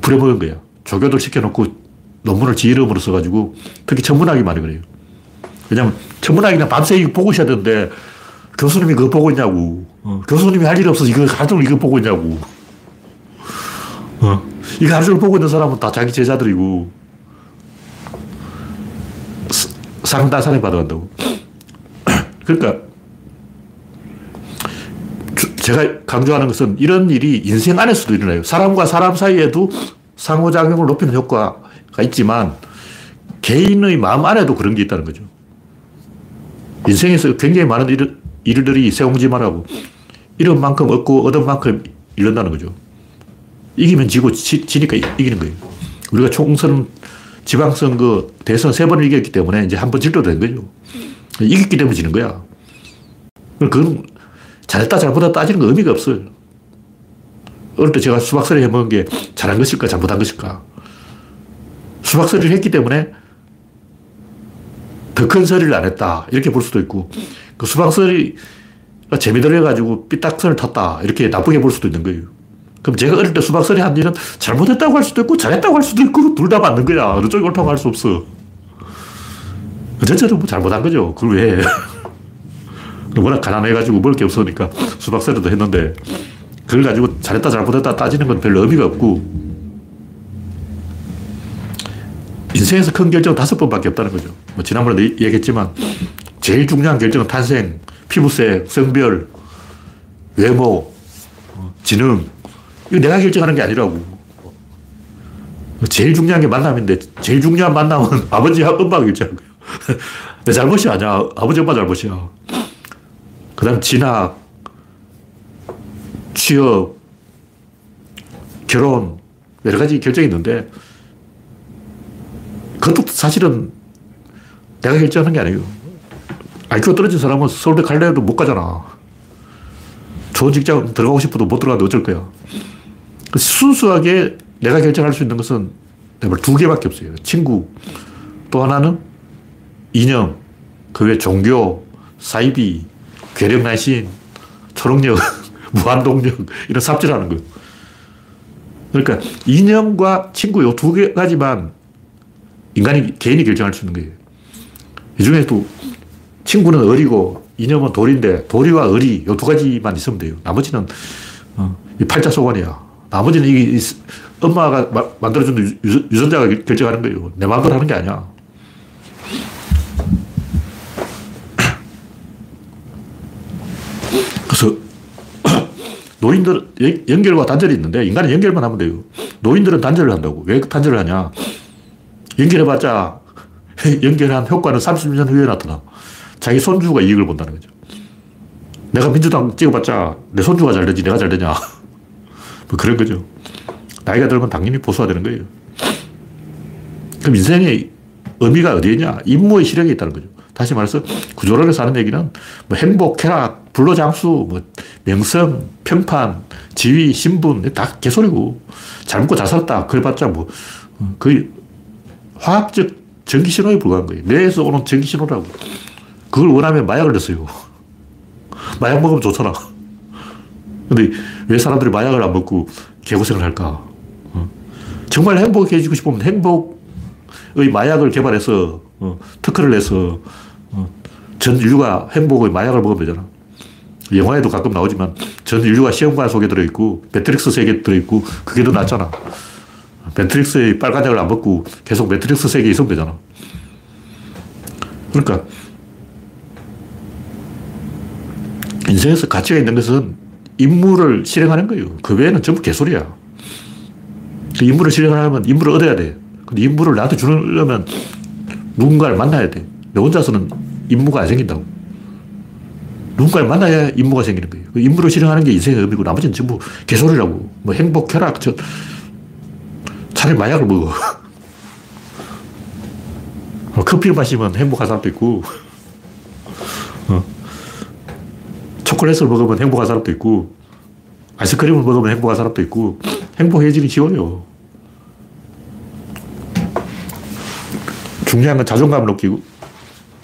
부려먹은 거야. 조교들 시켜놓고 논문을 지 이름으로 써가지고 특히 천문학이 많이 그래요. 왜냐면 천문학이나 밤새 이거 보고 있어야 되는데 교수님이 그거 보고 있냐고. 어, 교수님이 할 일 없어서 이거 하루 종일 이거 보고 있냐고. 어, 이거 하루 보고 있는 사람은 다 자기 제자들이고 상단산에 받아간다고. 그러니까 제가 강조하는 것은 이런 일이 인생 안에서도 일어나요. 사람과 사람 사이에도 상호작용을 높이는 효과 가 있지만 개인의 마음 안에도 그런 게 있다는 거죠. 인생에서 굉장히 많은 일, 일들이 세옹지마라고 이런 만큼 얻고 얻은 만큼 잃는다는 거죠. 이기면 지고 지, 지니까 이기는 거예요. 우리가 총선, 지방선거, 대선 세번 이겼기 때문에 이제 한 번 질도 된 거죠. 이겼기 때문에 지는 거야. 그건 잘했다 잘못했다 따지는 거 의미가 없어요. 어릴 때 제가 수박서리 해먹은 게 잘한 것일까 잘못한 것일까. 수박서리를 했기 때문에 더 큰 서리를 안 했다. 이렇게 볼 수도 있고 그 수박서리가 재미들어가지고 삐딱선을 탔다. 이렇게 나쁘게 볼 수도 있는 거예요. 그럼 제가 어릴 때 수박서리 한 일은 잘못했다고 할 수도 있고 잘했다고 할 수도 있고 둘 다 맞는 거야. 어느 쪽이 옳다고 할 수 없어. 전체로 뭐 잘못한 거죠. 그걸 왜 워낙 가난해가지고 먹을 게 없으니까 수박서리도 했는데 그걸 가지고 잘했다 잘못했다 따지는 건 별로 의미가 없고 인생에서 큰 결정은 다섯 번밖에 없다는 거죠. 뭐 지난번에 얘기했지만 제일 중요한 결정은 탄생, 피부색, 성별, 외모, 지능 이거 내가 결정하는 게 아니라고. 제일 중요한 게 만남인데 제일 중요한 만남은 아버지 엄마가 결정한 거예요. 내 잘못이 아니야. 아버지 엄마 잘못이야. 그 다음 진학, 취업, 결혼, 여러 가지 결정이 있는데, 사실은 내가 결정하는 게 아니에요. IQ가 떨어진 사람은 서울대 갈래 해도 못 가잖아. 좋은 직장 들어가고 싶어도 못 들어가는데 어쩔 거야. 순수하게 내가 결정할 수 있는 것은 두 개밖에 없어요. 친구, 또 하나는 이념, 그 외 종교, 사이비, 괴력난신, 초능력, 무한동력, 이런 삽질하는 거예요. 그러니까 이념과 친구 요 두 가지만 인간이, 개인이 결정할 수 있는 거예요. 이 중에도 친구는 어리고 이념은 돌인데 도리와 의리 요두 가지만 있으면 돼요. 나머지는 어, 팔자소관이야. 나머지는 이게 엄마가 마, 만들어준 유, 전자가 결정하는 거예요. 내 마음대로 하는 게 아니야. 그래서 노인들 연결과 단절이 있는데 인간은 연결만 하면 돼요. 노인들은 단절을 한다고. 왜 단절을 하냐? 연결해봤자 연결한 효과는 30년 후에 나타나. 자기 손주가 이익을 본다는 거죠. 내가 민주당 찍어봤자 내 손주가 잘 되지 내가 잘 되냐. 뭐 그런 거죠. 나이가 들면 당연히 보수화되는 거예요. 그럼 인생의 의미가 어디에 있냐? 임무의 실력에 있다는 거죠. 다시 말해서 구조론에서 하는 얘기는 뭐 행복, 쾌락, 불로장수, 뭐 명성, 평판, 지위, 신분 다 개소리고 잘 먹고 잘 살았다. 그래봤자 뭐 거의 화학적 전기 신호에 불과한 거예요. 뇌에서 오는 전기 신호라고. 그걸 원하면 마약을 넣었어요. 마약 먹으면 좋잖아. 근데 왜 사람들이 마약을 안 먹고 개고생을 할까? 어. 정말 행복해지고 싶으면 행복의 마약을 개발해서 어, 특허를 내서 어, 전 인류가 행복의 마약을 먹으면 되잖아. 영화에도 가끔 나오지만 전 인류가 시험관 속에 들어있고 매트릭스 세계에 들어있고 그게 더 낫잖아. 매트릭스의 빨간약을 안 먹고 계속 매트릭스 세계에 있으면 되잖아. 그러니까 인생에서 가치가 있는 것은 임무를 실행하는 거예요. 그 외에는 전부 개소리야. 그 임무를 실행하려면 임무를 얻어야 돼. 근데 임무를 나한테 주려면 누군가를 만나야 돼. 내 혼자서는 임무가 안 생긴다고. 누군가를 만나야 임무가 생기는 거예요. 그 임무를 실행하는 게 인생의 의미고 나머지는 전부 개소리라고. 뭐 행복, 쾌락, 저, 차라리 마약을 먹어. 어, 커피를 마시면 행복한 사람도 있고, 어. 초콜릿을 먹으면 행복한 사람도 있고, 아이스크림을 먹으면 행복한 사람도 있고, 행복해지기 쉬워요. 중요한 건 자존감을 높이고,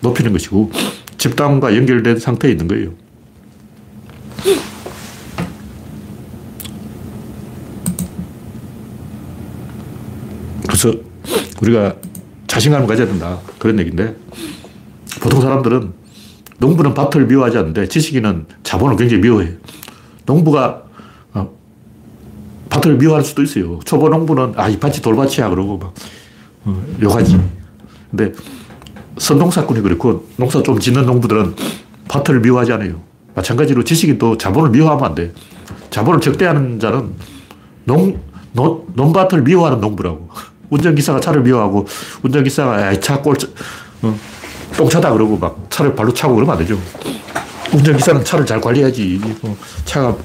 높이는 것이고, 집단과 연결된 상태에 있는 거예요. 그래서 우리가 자신감을 가져야 된다. 그런 얘기인데, 보통 사람들은 농부는 밭을 미워하지 않는데 지식인은 자본을 굉장히 미워해. 농부가 어, 밭을 미워할 수도 있어요. 초보 농부는 아, 이 밭이 돌밭이야. 그러고 막 어, 욕하지. 근데 선농사꾼이 그렇고 농사 좀 짓는 농부들은 밭을 미워하지 않아요. 마찬가지로 지식인도 자본을 미워하면 안 돼. 자본을 적대하는 자는 농, 농, 농밭을 미워하는 농부라고. 운전기사가 차를 미워하고, 운전기사가, 차 꼴, 어, 똥차다 그러고 막 차를 발로 차고 그러면 안 되죠. 운전기사는 차를 잘 관리해야지. 뭐 차가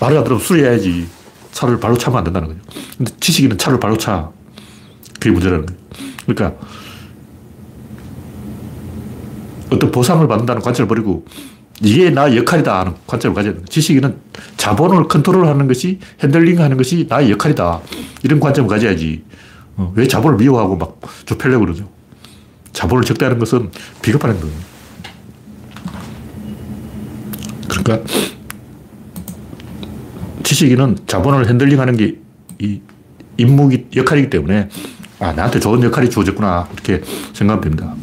말을 안 들으면 수리해야지. 차를 발로 차면 안 된다는 거죠. 근데 지식인은 차를 발로 차. 그게 문제라는 거예요. 그러니까 어떤 보상을 받는다는 관점을 버리고 이게 나 역할이다 하는 관점을 가져야 됩니다. 지식인은 자본을 컨트롤하는 것이 핸들링 하는 것이 나의 역할이다. 이런 관점을 가져야지. 어, 왜 자본을 미워하고 막 줘패려고 그러죠. 자본을 적대하는 것은 비겁한 행동이에요. 그러니까 지식인은 자본을 핸들링하는 게 이 임무기 역할이기 때문에 아 나한테 좋은 역할이 주어졌구나 이렇게 생각하면 됩니다.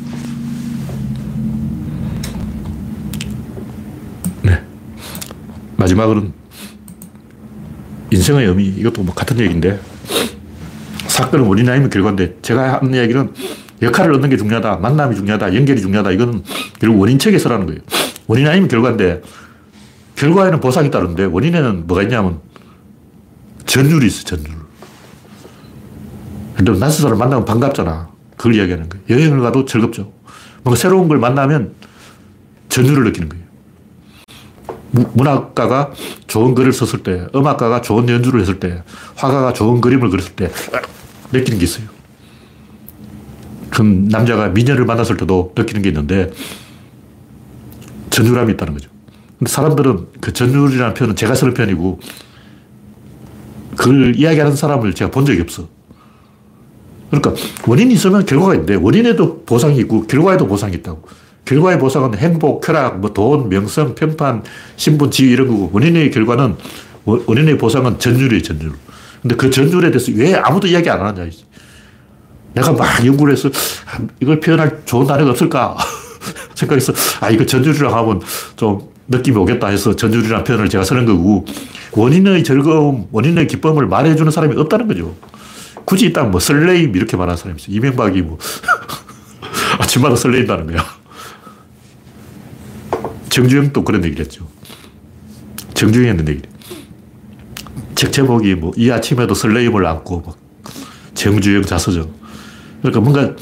네 마지막으로는 인생의 의미 이것도 뭐 같은 얘기인데 사건은 원인 아니면 결과인데 제가 하는 이야기는 역할을 얻는 게 중요하다. 만남이 중요하다. 연결이 중요하다. 이거는 결국 원인 체계에서라는 거예요. 원인 아니면 결과인데 결과에는 보상이 따르는데 원인에는 뭐가 있냐면 전율이 있어, 전율. 근데 낯선 사람 만나면 반갑잖아. 그걸 이야기하는 거예요. 여행을 가도 즐겁죠. 뭔가 새로운 걸 만나면 전율을 느끼는 거예요. 문학가가 좋은 글을 썼을 때, 음악가가 좋은 연주를 했을 때, 화가가 좋은 그림을 그렸을 때, 느끼는 게 있어요. 그 남자가 미녀를 만났을 때도 느끼는 게 있는데 전율함이 있다는 거죠. 근데 사람들은 그 전율이라는 표현은 제가 쓰는 표현이고 그걸 이야기하는 사람을 제가 본 적이 없어. 그러니까 원인이 있으면 결과가 있는데 원인에도 보상이 있고 결과에도 보상이 있다고. 결과의 보상은 행복, 쾌락, 뭐 돈, 명성, 평판, 신분, 지위 이런 거고 원인의 결과는 원인의 보상은 전율이에요, 전율. 근데 그 전율에 대해서 왜 아무도 이야기 안 하느냐. 내가 막 연구를 해서 이걸 표현할 좋은 단어가 없을까 생각해서 아, 이거 전율이라고 하면 좀 느낌이 오겠다 해서 전율이라는 표현을 제가 쓰는 거고 원인의 즐거움, 원인의 기쁨을 말해주는 사람이 없다는 거죠. 굳이 있다면 뭐 설레임 이렇게 말하는 사람이 있어요. 이명박이 뭐 아침마다 설레인다는 거야. 정주영도 그런 얘기를 했죠. 정주영이 했는 얘기. 책 제목이 뭐, 이 아침에도 설레임을 안고, 막, 정주영 자서전. 그러니까 뭔가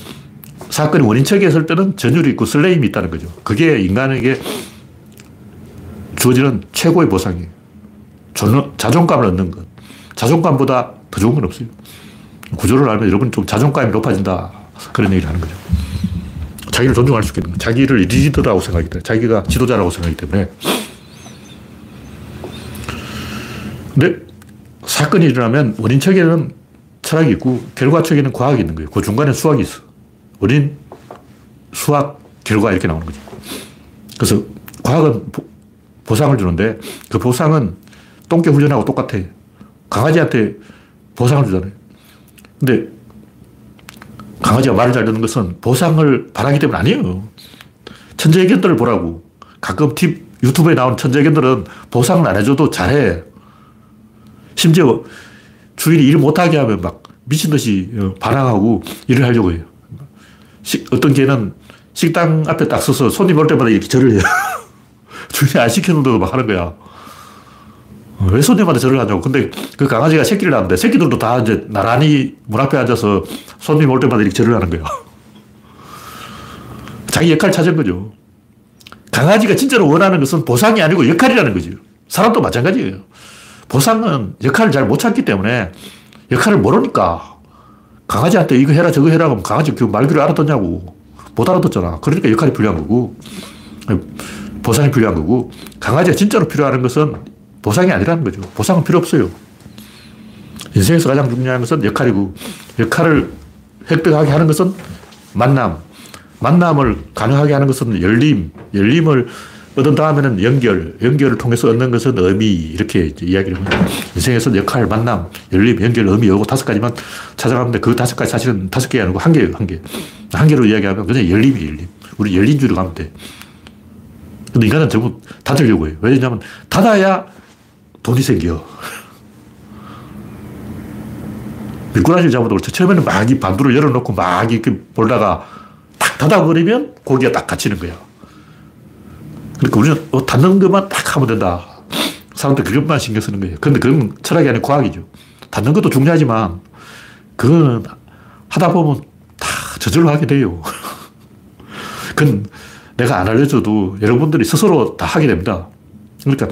사건이 원인척에 있을 때는 전율이 있고 설레임이 있다는 거죠. 그게 인간에게 주어지는 최고의 보상이에요. 자존감을 얻는 것. 자존감보다 더 좋은 건 없어요. 구조를 알면 여러분 좀 자존감이 높아진다. 그런 얘기를 하는 거죠. 자기를 존중할 수 있는 자기를 리더라고 생각하기 때문에 자기가 지도자라고 생각하기 때문에 근데 사건이 일어나면 원인 측에는 철학이 있고 결과 측에는 과학이 있는 거예요. 그 중간에 수학이 있어. 원인, 수학, 결과 이렇게 나오는 거죠. 그래서 과학은 보, 상을 주는데 그 보상은 똥개 훈련하고 똑같아. 강아지한테 보상을 주잖아요. 근데 강아지가 말을 잘 듣는 것은 보상을 바라기 때문 아니에요. 천재견들을 보라고. 가끔 팁, 유튜브에 나온 천재견들은 보상을 안 해줘도 잘해. 심지어 주인이 일 못하게 하면 막 미친 듯이 어, 반항하고 일을 하려고 해요. 시, 어떤 개는 식당 앞에 딱 서서 손님 올 때마다 이렇게 절을 해요. 주인이 안 시키는데도 막 하는 거야. 어, 왜 손님한테 절을 하냐고. 근데 그 강아지가 새끼를 낳는데 새끼들도 다 이제 나란히 문 앞에 앉아서 손님 올 때마다 이렇게 절을 하는 거야. 자기 역할 찾은 거죠. 강아지가 진짜로 원하는 것은 보상이 아니고 역할이라는 거죠. 사람도 마찬가지예요. 보상은 역할을 잘 못 찾기 때문에 역할을 모르니까 강아지한테 이거 해라 저거 해라 하면 강아지 그 말귀를 알아듣냐고. 못 알아듣잖아. 그러니까 역할이 필요한 거고 보상이 필요한 거고 강아지가 진짜로 필요한 것은 보상이 아니라는 거죠. 보상은 필요 없어요. 인생에서 가장 중요한 것은 역할이고, 역할을 획득하게 하는 것은 만남. 만남을 가능하게 하는 것은 열림. 열림을 얻은 다음에는 연결. 연결을 통해서 얻는 것은 의미. 이렇게 이야기를 합니다. 인생에서 역할, 만남, 열림, 연결, 의미, 요거 다섯 가지만 찾아가는데 그 다섯 가지 사실은 다섯 개 아니고 한 개예요, 한 개. 한 개로 이야기하면 그냥 열림이 열림. 우리 열린주의로 가면 돼. 근데 인간은 전부 닫으려고 해요. 왜냐면 닫아야 돈이 생겨. 미꾸라지를 잡아도 그렇죠. 처음에는 막 이 반도를 열어놓고 막 이렇게 보다가 탁 닫아버리면 고기가 딱 갇히는 거야. 그러니까 우리는 어, 닫는 것만 딱 하면 된다. 사람들 그것만 신경 쓰는 거예요. 근데 그건 철학이 아니라 과학이죠. 닫는 것도 중요하지만 그건 하다 보면 다 저절로 하게 돼요. 그건 내가 안 알려줘도 여러분들이 스스로 다 하게 됩니다. 그러니까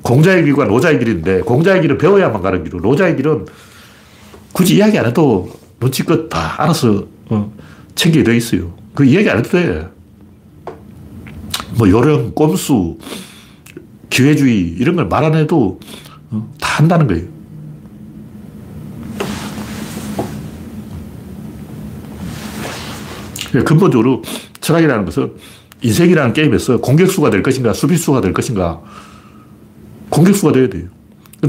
공자의 길과 노자의 길인데 공자의 길은 배워야만 가는 길이고 노자의 길은 굳이 이야기 안 해도 눈치껏 다 알아서 어, 챙기게 돼 있어요. 그 이야기 안 해도 돼. 뭐 요령, 꼼수, 기회주의 이런 걸 말 안 해도 어, 다 한다는 거예요. 그러니까 근본적으로 철학이라는 것은 인생이라는 게임에서 공격수가 될 것인가 수비수가 될 것인가 공격수가 돼야 돼요.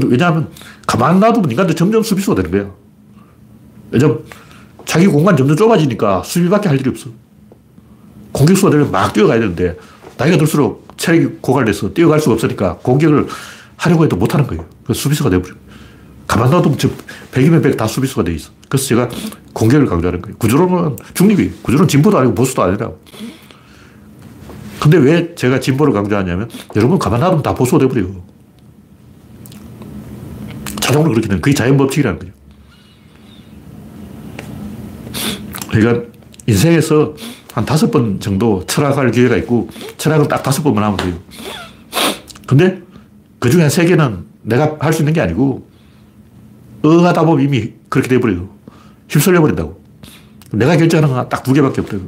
왜냐하면 가만 놔두면 인간들 점점 수비수가 되는 거야. 왜냐면 자기 공간 점점 좁아지니까 수비밖에 할 일이 없어. 공격수가 되면 막 뛰어가야 되는데 나이가 들수록 체력이 고갈돼서 뛰어갈 수가 없으니까 공격을 하려고 해도 못하는 거예요. 그래서 수비수가 돼버려. 가만 놔두면 100이면 100 다 수비수가 돼 있어. 그래서 제가 공격을 강조하는 거예요. 구조론은 중립이에요. 구조론 진보도 아니고 보수도 아니라고. 근데 왜 제가 진보를 강조하냐면 여러분 가만 놔두면 다 보수가 돼버려요. 자동으로 그렇게 되는 그게 자연법칙이라는 거죠. 그러니까 인생에서 한 다섯 번 정도 철학할 기회가 있고 철학은 딱 다섯 번만 하면 돼요. 근데 그 중에 세 개는 내가 할 수 있는 게 아니고 어 하다 보면 이미 그렇게 돼버려요. 휩쓸려 버린다고. 내가 결정하는 건 딱 두 개밖에 없다고.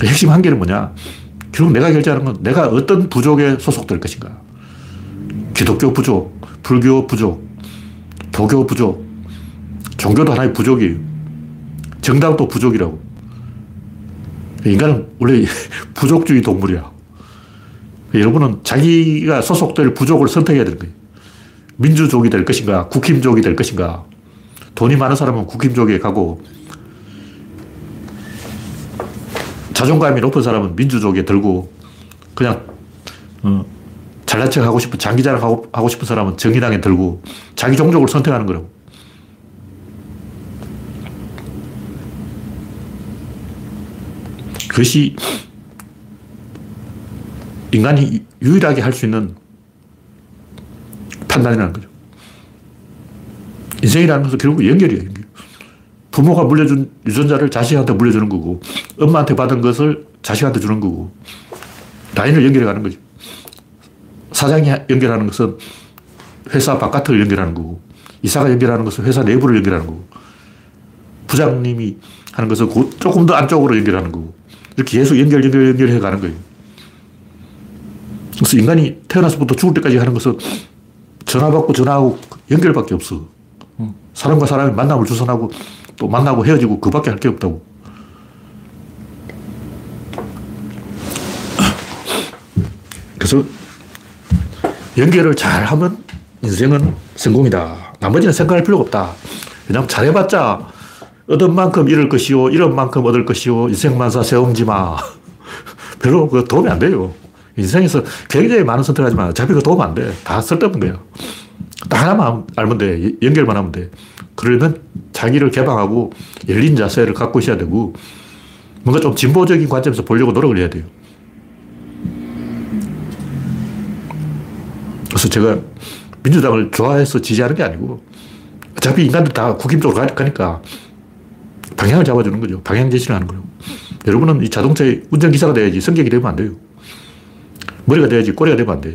그 핵심 한 개는 뭐냐? 결국 내가 결정하는 건 내가 어떤 부족에 소속될 것인가. 기독교 부족, 불교 부족, 도교 부족, 종교도 하나의 부족이에요. 정당도 부족이라고. 인간은 원래 부족주의 동물이야. 여러분은 자기가 소속될 부족을 선택해야 되는 거예요. 민주족이 될 것인가, 국힘족이 될 것인가. 돈이 많은 사람은 국힘족에 가고, 자존감이 높은 사람은 민주족에 들고, 그냥, 어, 잘난 척 하고 싶은, 장기자랑 하고, 하고 싶은 사람은 정의당에 들고, 자기 종족을 선택하는 거라고. 그것이 인간이 유일하게 할 수 있는 판단이라는 거죠. 인생이라는 것은 결국 연결이에요. 연결. 부모가 물려준 유전자를 자식한테 물려주는 거고, 엄마한테 받은 것을 자식한테 주는 거고, 라인을 연결해 가는 거죠. 사장이 연결하는 것은 회사 바깥을 연결하는 거고, 이사가 연결하는 것은 회사 내부를 연결하는 거고, 부장님이 하는 것은 조금 더 안쪽으로 연결하는 거고, 이렇게 계속 연결, 연결, 연결해 가는 거예요. 그래서 인간이 태어나서부터 죽을 때까지 하는 것은 전화 받고 전화하고 연결밖에 없어. 사람과 사람이 만남을 주선하고 또 만나고 헤어지고 그 밖에 할 게 없다고. 그래서 연결을 잘 하면 인생은 성공이다. 나머지는 생각할 필요가 없다. 왜냐하면 잘해봤자 얻은 만큼 잃을 것이요, 잃은 만큼 얻을 것이요, 인생만사 세움지 마. 별로 그 도움이 안 돼요. 인생에서 굉장히 많은 선택을 하지만 어차피 그 도움 안 돼. 다 쓸데없는 거예요. 딱 하나만 알면 돼. 연결만 하면 돼. 그러면 자기를 개방하고 열린 자세를 갖고 있어야 되고 뭔가 좀 진보적인 관점에서 보려고 노력을 해야 돼요. 그래서 제가 민주당을 좋아해서 지지하는 게 아니고 어차피 인간들 다 국힘적으로 가니까 방향을 잡아주는 거죠. 방향 제시를 하는 거예요. 여러분은 이 자동차의 운전기사가 돼야지 성격이 되면 안 돼요. 머리가 돼야지 꼬리가 되면 안 돼요.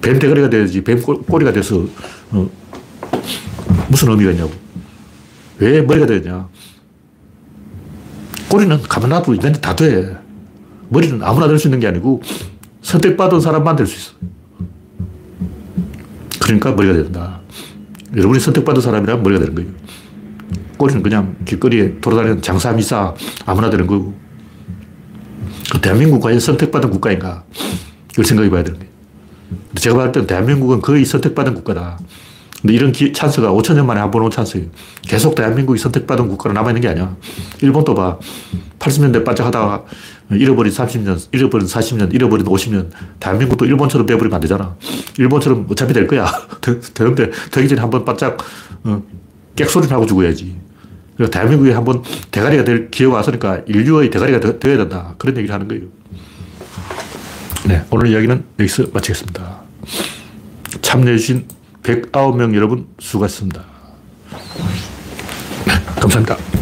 뱀 대가리가 돼야지 뱀 꼬리가 돼서 어, 무슨 의미가 있냐고. 왜 머리가 되냐. 꼬리는 가만 놔도 인간이 다 돼. 머리는 아무나 될 수 있는 게 아니고 선택받은 사람만 될 수 있어. 그러니까 머리가 된다. 여러분이 선택받은 사람이라면 머리가 되는 거예요. 꼬리는 그냥 길거리에 돌아다니는 장사미사 아무나 되는 거고. 대한민국 과연 선택받은 국가인가? 이걸 생각해 봐야 되는 거예요. 제가 봤을 때는 대한민국은 거의 선택받은 국가다. 근데 이런 기, 찬스가 5천 년 만에 한 번 온 찬스예요. 계속 대한민국이 선택받은 국가로 남아있는 게 아니야. 일본도 봐. 80년대 반짝하다가 잃어버린 30년, 잃어버린 40년, 잃어버린 50년. 대한민국도 일본처럼 돼버리면 안 되잖아. 일본처럼 어차피 될 거야. 되는데 되기 전에 한번 바짝 어, 객소리를 하고 죽어야지. 그래서 대한민국이 한번 대가리가 될 기회가 왔으니까 인류의 대가리가 되, 어야 된다. 그런 얘기를 하는 거예요. 네, 오늘 이야기는 여기서 마치겠습니다. 참여해주신 109명 여러분 수고하셨습니다. 네, 감사합니다.